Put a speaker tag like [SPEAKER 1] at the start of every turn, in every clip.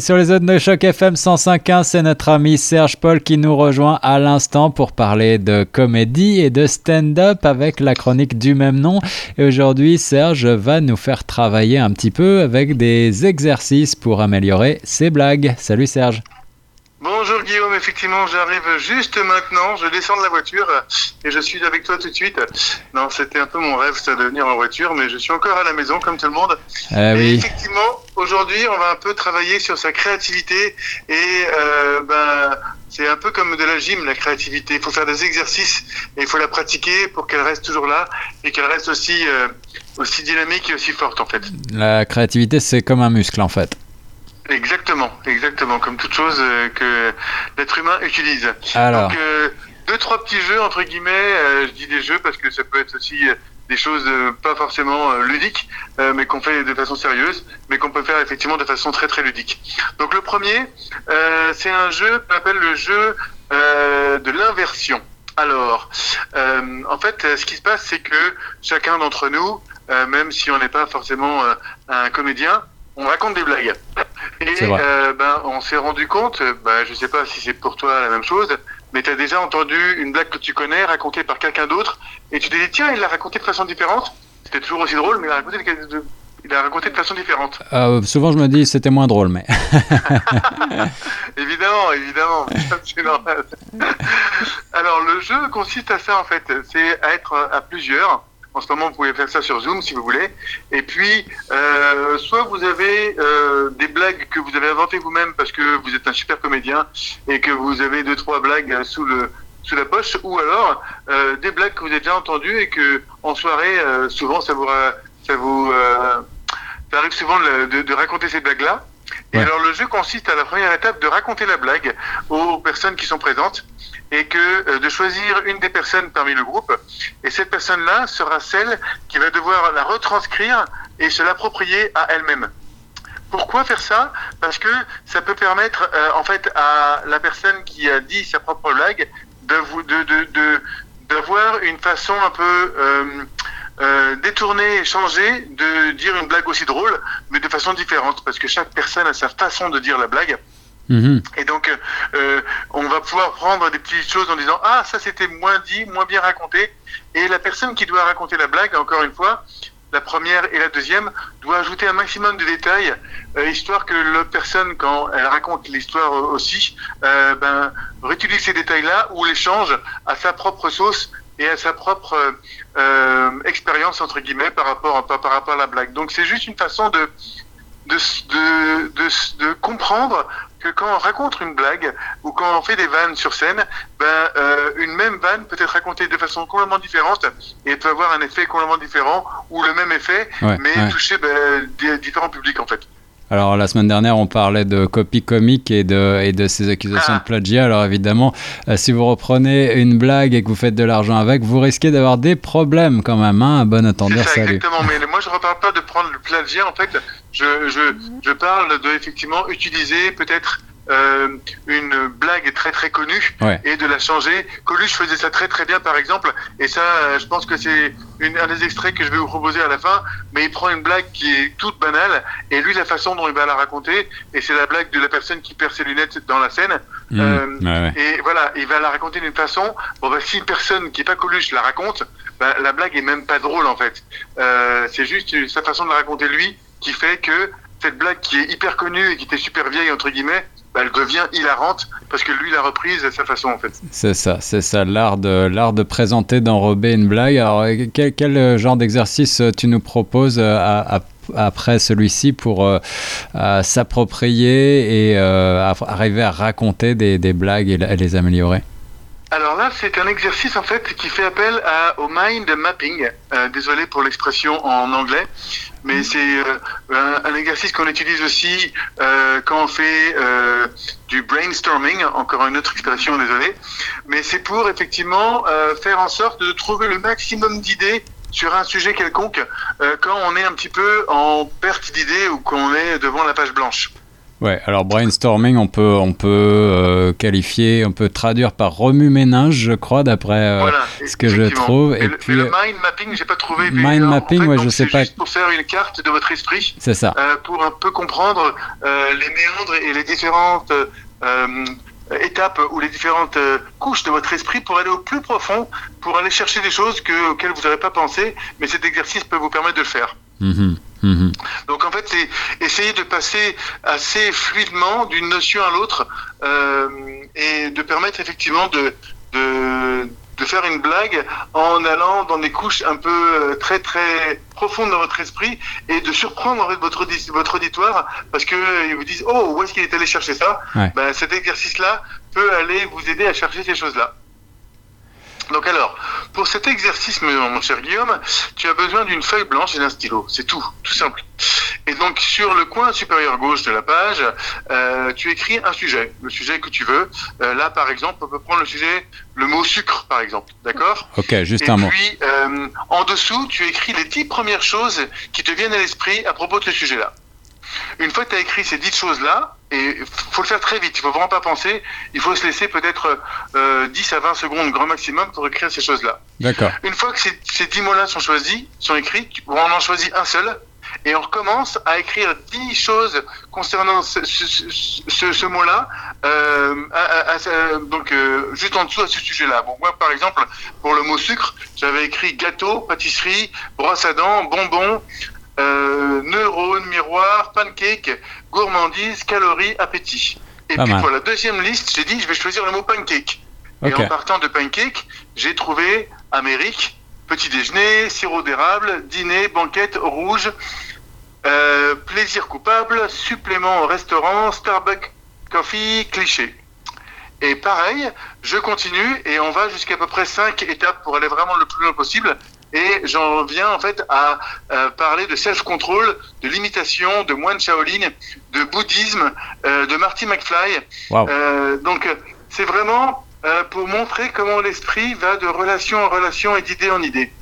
[SPEAKER 1] Sur les zones de choc FM 105.1, c'est notre ami Serge Paul qui nous rejoint à l'instant pour parler de comédie et de stand-up avec la chronique du même nom. Et aujourd'hui, Serge va nous faire travailler un petit peu avec des exercices pour améliorer ses blagues. Salut Serge.
[SPEAKER 2] Bonjour Guillaume, effectivement j'arrive juste maintenant, je descends de la voiture et je suis avec toi tout de suite. Non, c'était un peu mon rêve ça de venir en voiture, mais je suis encore à la maison comme tout le monde.
[SPEAKER 1] Ah
[SPEAKER 2] Et
[SPEAKER 1] oui.
[SPEAKER 2] effectivement, aujourd'hui on va un peu travailler sur sa créativité et euh, ben, c'est un peu comme de la gym la créativité. Il faut faire des exercices et il faut la pratiquer pour qu'elle reste toujours là et qu'elle reste aussi, euh, aussi dynamique et aussi forte en fait.
[SPEAKER 1] La créativité, c'est comme un muscle en fait.
[SPEAKER 2] Exactement, exactement, comme toute chose euh, que l'être humain utilise.
[SPEAKER 1] Alors,
[SPEAKER 2] Donc, euh, deux, trois petits jeux, entre guillemets, euh, je dis des jeux parce que ça peut être aussi des choses pas forcément ludiques, mais qu'on fait de façon sérieuse, mais qu'on peut faire effectivement de façon très très ludique. Donc le premier, c'est un jeu qu'on appelle le jeu de l'inversion. Alors, euh, en fait, ce qui se passe, c'est que chacun d'entre nous, euh, même si on n'est pas forcément euh, un comédien, on raconte des blagues. Et euh, ben, on s'est rendu compte, euh, ben, je sais pas si c'est pour toi la même chose, mais tu as déjà entendu une blague que tu connais racontée par quelqu'un d'autre, et tu t'es dit, tiens, il l'a racontée de façon différente. C'était toujours aussi drôle, mais il l'a raconté de, de- il l'a raconté de façon différente.
[SPEAKER 1] euh, souvent je me dis c'était moins drôle, mais
[SPEAKER 2] Évidemment, évidemment, c'est normal. Alors, le jeu consiste à ça, en fait. C'est à être à plusieurs. En ce moment, vous pouvez faire ça sur Zoom si vous voulez. Et puis, euh, soit vous avez euh, des blagues que vous avez inventées vous-même parce que vous êtes un super comédien et que vous avez deux, trois blagues sous le sous la poche, ou alors euh, des blagues que vous avez déjà entendues et que en soirée, euh, souvent, ça vous, ça vous, euh, ça arrive souvent de, de- de raconter ces blagues-là. Et
[SPEAKER 1] Ouais.
[SPEAKER 2] alors le jeu consiste à la première étape de raconter la blague aux personnes qui sont présentes et que euh, de choisir une des personnes parmi le groupe et cette personne-là sera celle qui va devoir la retranscrire et se l'approprier à elle-même. Pourquoi faire ça? Parce que ça peut permettre euh, en fait à la personne qui a dit sa propre blague de vous de de de- d'avoir une façon un peu euh, détournée et changée de dire une blague aussi drôle, mais de façon différente, parce que chaque personne a sa façon de dire la blague.
[SPEAKER 1] Mhm.
[SPEAKER 2] Et donc, euh, on va pouvoir prendre des petites choses en disant ah ça c'était moins dit, moins bien raconté. Et la personne qui doit raconter la blague, encore une fois, la première et la deuxième, doit ajouter un maximum de détails, euh, histoire que l'autre personne, quand elle raconte l'histoire euh, aussi, euh, ben, réutilise ces détails-là ou les change à sa propre sauce et à sa propre euh, euh, expérience entre guillemets par rapport par, par rapport à la blague. Donc c'est juste une façon de, de, de comprendre que quand on raconte une blague ou quand on fait des vannes sur scène, ben, euh, une même vanne peut être racontée de façon complètement différente et peut avoir un effet complètement différent ou le même effet,
[SPEAKER 1] Ouais,
[SPEAKER 2] mais
[SPEAKER 1] ouais.
[SPEAKER 2] toucher ben, des différents publics en fait.
[SPEAKER 1] Alors la semaine dernière, on parlait de copie comique et de, et de ces accusations
[SPEAKER 2] Ah.
[SPEAKER 1] de plagiat. Alors évidemment, euh, si vous reprenez une blague et que vous faites de l'argent avec, vous risquez d'avoir des problèmes quand même. Hein bon
[SPEAKER 2] C'est
[SPEAKER 1] entendeur,
[SPEAKER 2] ça,
[SPEAKER 1] salut.
[SPEAKER 2] exactement. Mais moi, je ne reparle pas de prendre le plagiat. En fait, je, je, je parle de effectivement utiliser peut-être euh, une blague très très connue
[SPEAKER 1] Ouais.
[SPEAKER 2] et de la changer. Coluche faisait ça très très bien, par exemple. Et ça, euh, je pense que c'est un des extraits que je vais vous proposer à la fin. Mais il prend une blague qui est toute banale et lui, la façon dont il va la raconter, et c'est la blague de la personne qui perd ses lunettes dans la scène.
[SPEAKER 1] Mhm.
[SPEAKER 2] Euh,
[SPEAKER 1] Ouais, ouais.
[SPEAKER 2] Et voilà, il va la raconter d'une façon. Bon, bah, si une personne qui est pas Coluche la raconte, bah, la blague est même pas drôle en fait. Euh, c'est juste sa façon de la raconter lui qui fait que cette blague qui est hyper connue et qui était super vieille entre guillemets, bah, elle devient hilarante parce que lui l'a reprise à sa façon en fait.
[SPEAKER 1] C'est ça, c'est ça, l'art de, l'art de présenter, d'enrober une blague. Alors, euh, quel, euh, genre d'exercice euh, tu nous proposes après celui-ci pour s'approprier et arriver à raconter des, blagues et, la- et les améliorer?
[SPEAKER 2] Alors là, c'est un exercice en fait qui fait appel à, au mind mapping. Euh, désolé pour l'expression en anglais, mais c'est euh, un, un exercice qu'on utilise aussi euh, quand on fait euh, du brainstorming. Encore une autre expression, désolé. Mais c'est pour effectivement euh, faire en sorte de trouver le maximum d'idées sur un sujet quelconque euh, quand on est un petit peu en perte d'idées ou qu'on est devant la page blanche.
[SPEAKER 1] Ouais, alors brainstorming, on peut, on peut euh, qualifier, on peut traduire par remue-ménage, je crois, d'après euh, ce que je trouve.
[SPEAKER 2] Et, puis, le, mind mapping, j'ai pas trouvé.
[SPEAKER 1] Mind mapping, ouais, je sais pas.
[SPEAKER 2] Juste pour faire une carte de votre esprit.
[SPEAKER 1] C'est ça.
[SPEAKER 2] Euh, pour un peu comprendre les méandres et les différentes étapes ou les différentes couches de votre esprit pour aller au plus profond, pour aller chercher des choses que, auxquelles vous n'aurez pas pensé, mais cet exercice peut vous permettre de le faire.
[SPEAKER 1] Mm Mhm.
[SPEAKER 2] Donc en fait, c'est essayer de passer assez fluidement d'une notion à l'autre euh, et de permettre effectivement de, de, de, faire une blague en allant dans des couches un peu euh, très très profondes dans votre esprit et de surprendre en fait votre, votre auditoire parce que ils vous disent oh où est-ce qu'il est allé chercher ça? Ben, Cet exercice-là peut aller vous aider à chercher ces choses-là. Donc alors, pour cet exercice, mon cher Guillaume, tu as besoin d'une feuille blanche et d'un stylo. C'est tout, tout simple. Et donc sur le coin supérieur gauche de la page, euh, tu écris un sujet, le sujet que tu veux. Euh, là, par exemple, on peut prendre le sujet, le mot sucre, par exemple. D'accord?
[SPEAKER 1] Ok, juste un mot.
[SPEAKER 2] Et puis, euh, en dessous, tu écris les dix premières choses qui te viennent à l'esprit à propos de ce sujet-là. Une fois que tu as écrit ces dix choses-là, et faut le faire très vite, il faut vraiment pas penser, il faut se laisser peut-être euh, 10 à 20 secondes grand maximum pour écrire ces choses-là.
[SPEAKER 1] D'accord.
[SPEAKER 2] Une fois que ces, ces 10 mots-là sont choisis, sont écrits, on en choisit un seul, et on recommence à écrire 10 choses concernant ce, ce, ce, ce mot-là, euh, à, à, donc euh, juste en dessous à ce sujet-là. Bon, moi, par exemple, pour le mot sucre, j'avais écrit gâteau, pâtisserie, brosse à dents, bonbons, euh, neurones, miroir, pancake, gourmandise, calories, appétit. Et puis pour la deuxième liste, j'ai dit je vais choisir le mot pancake. Et en partant de pancake, j'ai trouvé Amérique, petit déjeuner, sirop d'érable, dîner, banquette rouge, euh, plaisir coupable, supplément au restaurant, Starbucks coffee, cliché. Et pareil, je continue et on va jusqu'à peu près cinq étapes pour aller vraiment le plus loin possible. Et j'en viens en fait à euh, parler de self-control, de limitation, de moine Shaolin, de bouddhisme, euh, de Marty McFly. Euh, donc c'est vraiment euh, pour montrer comment l'esprit va de relation en relation et d'idée en idée.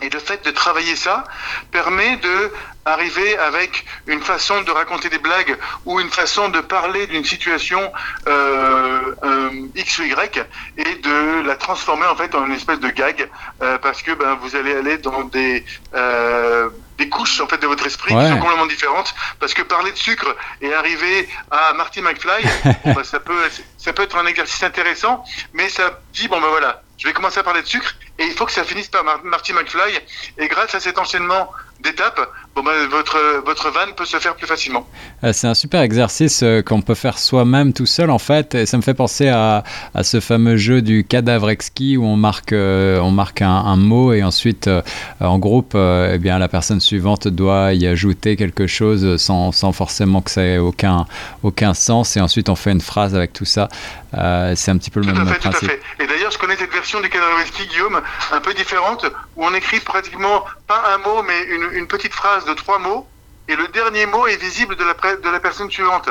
[SPEAKER 2] Et le fait de travailler ça permet de arriver avec une façon de raconter des blagues ou une façon de parler d'une situation euh, euh, X ou Y et de la transformer en fait en une espèce de gag euh, parce que ben, vous allez aller dans des euh, des couches en fait de votre esprit
[SPEAKER 1] Ouais.
[SPEAKER 2] qui sont complètement différentes parce que parler de sucre et arriver à Marty McFly bon, ben, ça peut ça peut être un exercice intéressant mais ça dit bon ben voilà je vais commencer à parler de sucre et il faut que ça finisse par Mar- Marty McFly. Et grâce à cet enchaînement d'étapes bon ben votre votre vanne peut se faire plus facilement
[SPEAKER 1] Euh, C'est un super exercice euh, qu'on peut faire soi-même tout seul en fait. Et ça me fait penser à, à ce fameux jeu du cadavre exquis où on marque, euh, on marque un, un mot et ensuite euh, en groupe, euh, eh bien, la personne suivante doit y ajouter quelque chose sans, sans forcément que ça ait aucun, aucun sens. Et ensuite on fait une phrase avec tout ça. C'est un petit peu le
[SPEAKER 2] Tout à
[SPEAKER 1] même
[SPEAKER 2] tout à fait. Et d'ailleurs, je connais cette version du Cadavreski, Guillaume, un peu différente, où on écrit pratiquement pas un mot, mais une, une petite phrase de trois mots, et le dernier mot est visible de la, de la personne suivante.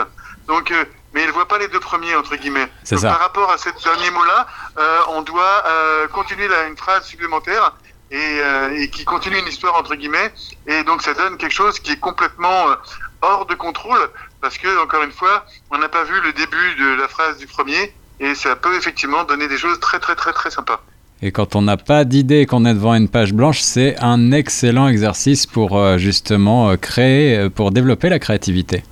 [SPEAKER 2] Donc, euh, mais elle voit pas les deux premiers, entre guillemets.
[SPEAKER 1] C'est
[SPEAKER 2] Donc,
[SPEAKER 1] ça.
[SPEAKER 2] Par rapport à ce dernier mot-là, euh, on doit euh, continuer là, une phrase supplémentaire et, euh, et qui continue une histoire, entre guillemets. Et donc, ça donne quelque chose qui est complètement hors de contrôle, parce que, encore une fois, on n'a pas vu le début de la phrase du premier, et ça peut effectivement donner des choses très très très très sympas.
[SPEAKER 1] Et quand on n'a pas d'idée et qu'on est devant une page blanche, c'est un excellent exercice pour euh, justement euh, créer, euh, pour développer la créativité.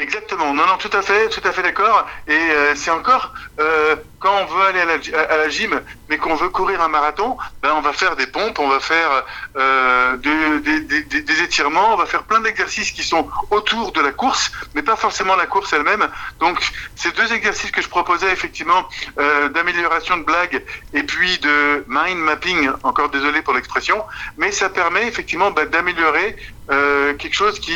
[SPEAKER 2] Exactement, non, non, tout à fait, tout à fait d'accord. Et euh, c'est encore, euh, quand on veut aller à la, gym, mais qu'on veut courir un marathon, ben on va faire des pompes, on va faire euh, de- des- étirements, on va faire plein d'exercices qui sont autour de la course, mais pas forcément la course elle-même. Donc, ces deux exercices que je proposais effectivement d'amélioration de blague et puis de mind mapping, encore désolé pour l'expression, mais ça permet effectivement ben, d'améliorer quelque chose qui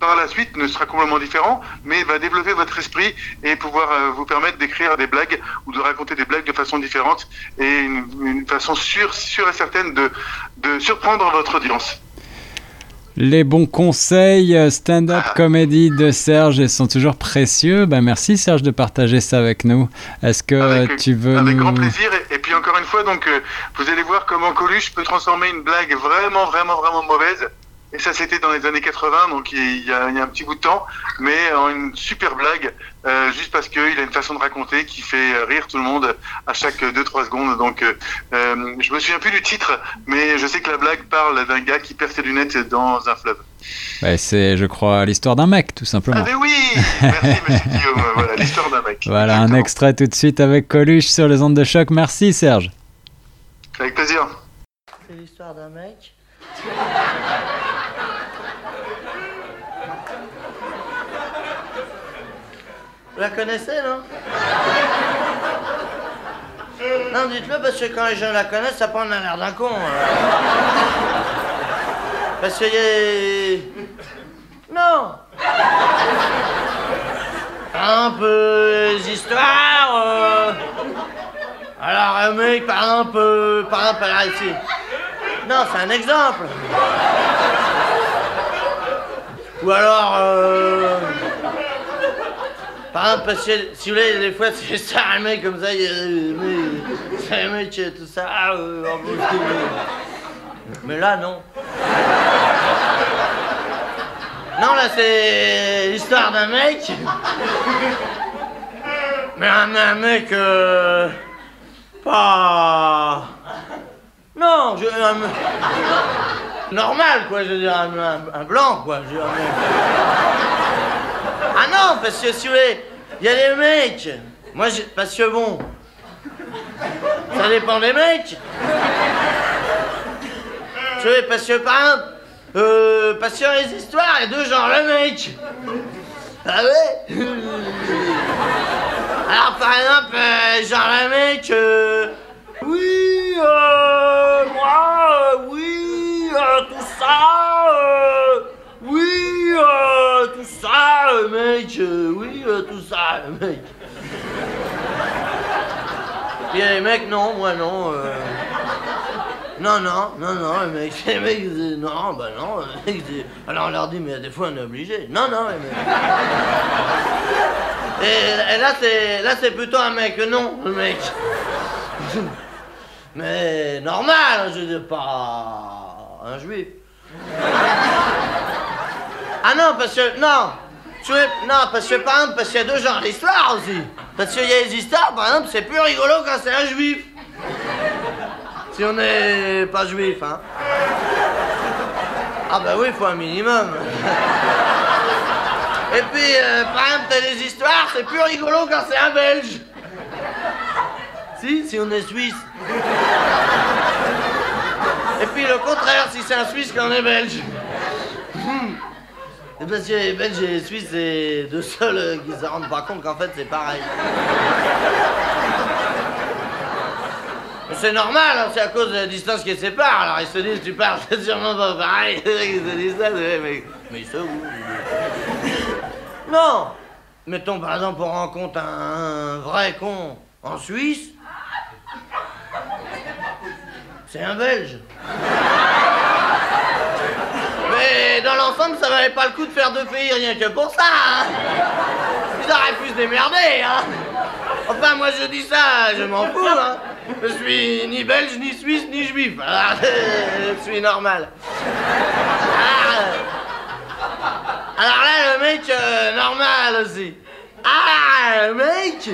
[SPEAKER 2] par la suite ne sera complètement différent, mais va développer votre esprit et pouvoir euh, vous permettre d'écrire des blagues ou de raconter des blagues de façon différente et une, une façon sûre, sûre et certaine de, de surprendre votre audience.
[SPEAKER 1] Les bons conseils euh, stand-up
[SPEAKER 2] Ah.
[SPEAKER 1] comedy de Serge sont toujours précieux. Ben, merci Serge de partager ça avec nous. Est-ce que
[SPEAKER 2] Avec-
[SPEAKER 1] euh, tu veux
[SPEAKER 2] Avec
[SPEAKER 1] nous...
[SPEAKER 2] grand plaisir. Et, et puis encore une fois, donc, euh, vous allez voir comment Coluche peut transformer une blague vraiment, vraiment, vraiment mauvaise Et ça, c'était dans les années 80, donc il y, a, un petit bout de temps, mais une super blague, euh, juste parce qu'il a une façon de raconter qui fait rire tout le monde à chaque 2-3 secondes. Donc, euh, euh, je me souviens plus du titre, mais je sais que la blague parle d'un gars qui perd ses lunettes dans un fleuve.
[SPEAKER 1] c'est, je crois, l'histoire d'un mec, tout simplement.
[SPEAKER 2] Ah, mais oui Merci, monsieur Guillaume. Voilà, l'histoire d'un mec.
[SPEAKER 1] Voilà, un extrait tout de suite avec Coluche sur les ondes de choc. Merci, Serge.
[SPEAKER 2] Avec plaisir.
[SPEAKER 3] C'est l'histoire d'un mec. Vous la connaissez, non? Non, dites-le parce que quand les gens la connaissent, ça prend l'air d'un con. Parce qu'il y a... Non Un peu les histoires... Euh. Alors, un mec, par exemple, euh, par exemple, là, ici. Non, c'est un exemple. Ou alors... Euh... Par exemple, parce que, si vous voulez, des fois, c'est ça, un mec comme ça, c'est un mec, tout ça, euh, mais là, non. Non, là, c'est l'histoire d'un mec. Mais un, mec, euh, pas... Non, je, un, normal, quoi, je veux dire, un, blanc, quoi. Je veux dire, ah non, parce que si vous voulez, il y a des mecs. Moi, parce que bon, ça dépend des mecs. Tu vois, parce que par exemple, euh, parce que les histoires, il y a deux genres, le mec. Ah ouais? Alors par exemple, euh, genre le mec, euh, oui, euh, moi, oui, euh, tout ça, euh, oui, euh, tout ça, mec, euh, oui, euh, tout ça, mec. Et les mecs, non, moi non. Non, non, non, non, les mecs, les mecs non, bah non. Alors on leur dit, mais des fois on est obligé. Non, non, les mecs. Et, là, c'est, là, c'est plutôt un mec, non, le mec. Mais normal, je dis pas un juif. Ah non, parce que. Non tu Non, parce que par exemple, parce qu'il y a deux genres d'histoires aussi. Parce qu'il y a des histoires, par exemple, c'est plus rigolo quand c'est un juif. Si on n'est pas juif, hein. Ah bah oui, il faut un minimum. Et puis, euh, par exemple, t'as des histoires, c'est plus rigolo quand c'est un belge. Si, si on est suisse. Et puis le contraire, si c'est un suisse quand on est belge. Parce que les Belges et les Suisses, c'est deux seuls qui se rendent pas compte qu'en fait c'est pareil. C'est normal, hein, c'est à cause de la distance qui les sépare. Alors ils se disent, tu parles, c'est sûrement pas pareil. ils se disent ça, mais, mais ils se Non Mettons par exemple, on rencontre un vrai con en Suisse. C'est un Belge. L'ensemble, ça valait pas le coup de faire deux pays rien que pour ça. Hein. Ils auraient pu se démerder. Hein. Enfin, moi je dis ça, je m'en fous. Hein. Je suis ni belge, ni suisse, ni juif. Alors, je suis normal. Alors, là, le mec, euh, normal aussi. Ah, le mec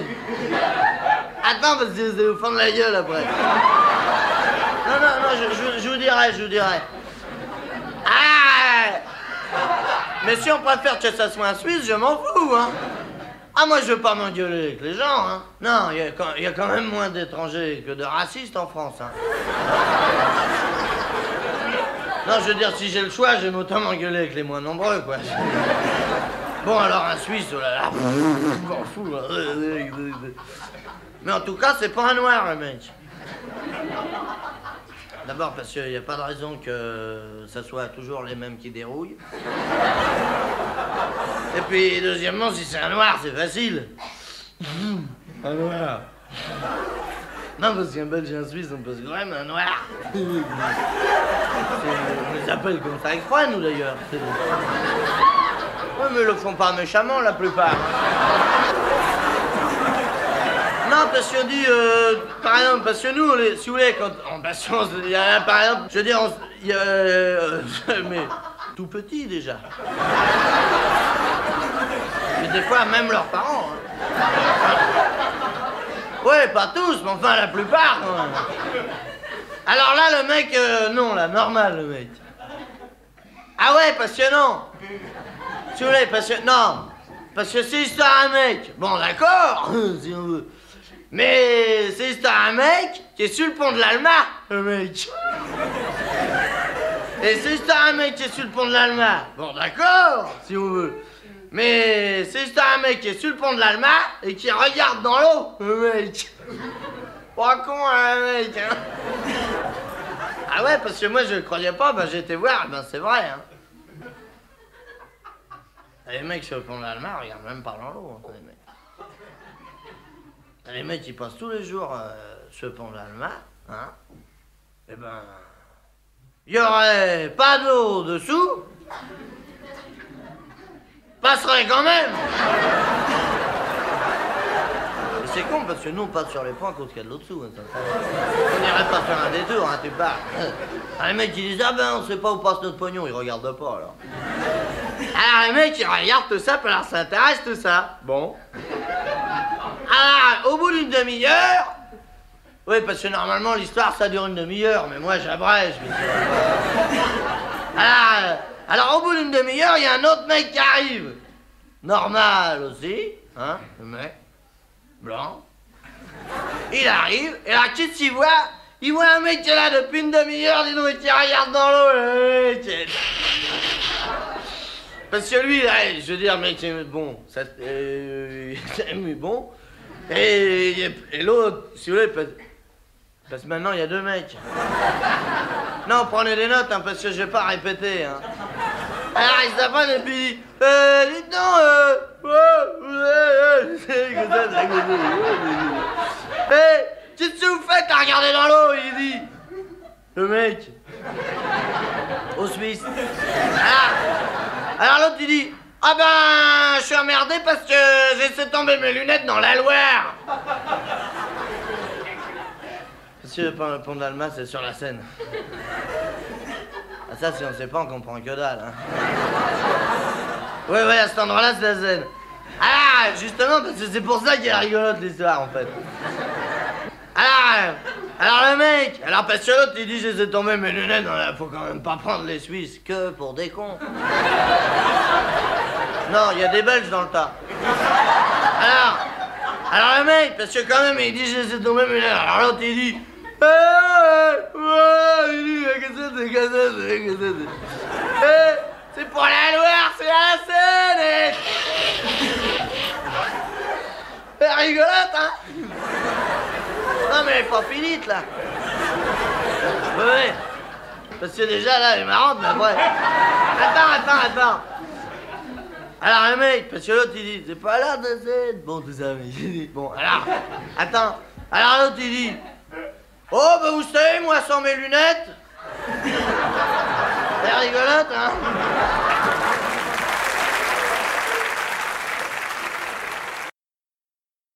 [SPEAKER 3] Attends, parce que vous allez vous fendre la gueule après. Non, non, non, je, je vous dirai, je vous dirai. Ah Mais si on préfère que ça soit un Suisse, je m'en fous, hein ah, moi, je veux pas m'engueuler avec les gens, hein. Non, il y, a quand même moins d'étrangers que de racistes en France, hein. Non, je veux dire, si j'ai le choix, j'aime autant m'engueuler avec les moins nombreux, quoi. Bon, alors un Suisse, oh là là, je m'en fous. Hein. Mais en tout cas, c'est pas un noir, le mec. D'abord parce qu'il n'y a pas de raison que ça soit toujours les mêmes qui dérouillent. Et puis deuxièmement, si c'est un noir, c'est facile. un noir. Non, parce qu'un Belge et un Suisse, on peut se même un noir. on les appelle comme ça exprès, nous d'ailleurs. Ouais, mais ils le font pas méchamment, la plupart. Non, parce qu'on dit, euh, par exemple, parce que nous, si vous voulez, quand on patience, il y a par exemple, je veux dire, il y a, euh, mais tout petits déjà. Mais des fois, même leurs parents. hein. Ouais, pas tous, mais enfin la plupart. Alors là, le mec, euh, non, là, normal, le mec. Ah ouais, parce que non. Si vous voulez, parce que. Non. Parce que c'est histoire un mec. Bon, d'accord, si on veut. Mais c'est un mec qui est sur le pont de l'Alma, mec. Et c'est un mec qui est sur le pont de l'Alma. Bon, d'accord, si on veut. Mais c'est un mec qui est sur le pont de l'Alma et qui regarde dans l'eau, le mec. Pas con, hein, mec. hein. Ah ouais, parce que moi je le croyais pas, ben été voir, ben c'est vrai. Hein. Les mecs sur le pont de l'Alma regardent même pas dans l'eau, hein, les mecs. Les mecs ils passent tous les jours le pont de l'Alma, hein. Eh ben. Il y aurait pas d'eau dessous. Passerait quand même. C'est con parce que nous on passe sur les ponts à cause qu'il y a de l'eau dessous. hein. On n'irait pas faire un détour, hein, tu pars. Ah, les mecs ils disent ah ben on sait pas où passe notre pognon, ils regardent pas alors. Alors les mecs ils regardent tout ça, puis alors ça intéresse tout ça. Bon. Alors au bout d'une demi-heure, oui parce que normalement l'histoire ça dure une demi-heure, mais moi j'abrège. Alors, euh, alors au bout d'une demi-heure, il y a un autre mec qui arrive. Normal aussi, hein, le mec, blanc. Il arrive, et alors qu'est-ce qu'il voit? Il voit un mec qui est là depuis une demi-heure, dis donc, et qui regarde dans l'eau. Parce que lui, là, je veux dire, mec, bon, ça, euh, bon. Et, l'autre, si vous voulez, parce, que maintenant, il y a deux mecs. Non, prenez des notes, hein, parce que je vais pas répéter, hein. Alors, il s'apprend et puis il dit, euh, dites donc, euh. Eh, qu'est-ce que vous faites à regarder dans l'eau Il dit, le mec, au Suisse. Alors, alors l'autre, il dit, ah ben, je suis emmerdé parce que j'ai laissé tomber mes lunettes dans la Loire. Monsieur le pont, d'Alma, c'est sur la Seine. Ah, ça, si on sait pas, on comprend que dalle. Hein. Ouais, ouais, à cet endroit-là, c'est la Seine. Ah, justement, parce que c'est pour ça qu'elle est rigolote, l'histoire, en fait. Alors, euh, alors le mec, alors parce que l'autre, il dit, j'ai laissé tomber mes lunettes, là, faut quand même pas prendre les Suisses que pour des cons. Non, il y a des Belges dans le tas. Alors, alors le mec, parce que quand même, il dit, laissé tomber mes lunettes, alors l'autre, il dit, eh, ouais, il dit, mais qu'est-ce que c'est, c'est, c'est Eh, c'est pour la Loire, c'est la Seine. C'est rigolote, hein Non, mais elle est pas finite, là ouais. Parce que déjà, là, elle est marrante, mais après... Attends, attends, attends alors mec, parce que l'autre il dit, c'est pas là de Seine. Bon, tout ça, mais j'ai dit, bon, alors, attends. Alors l'autre il dit, oh, bah vous savez, moi sans mes lunettes. C'est rigolote, hein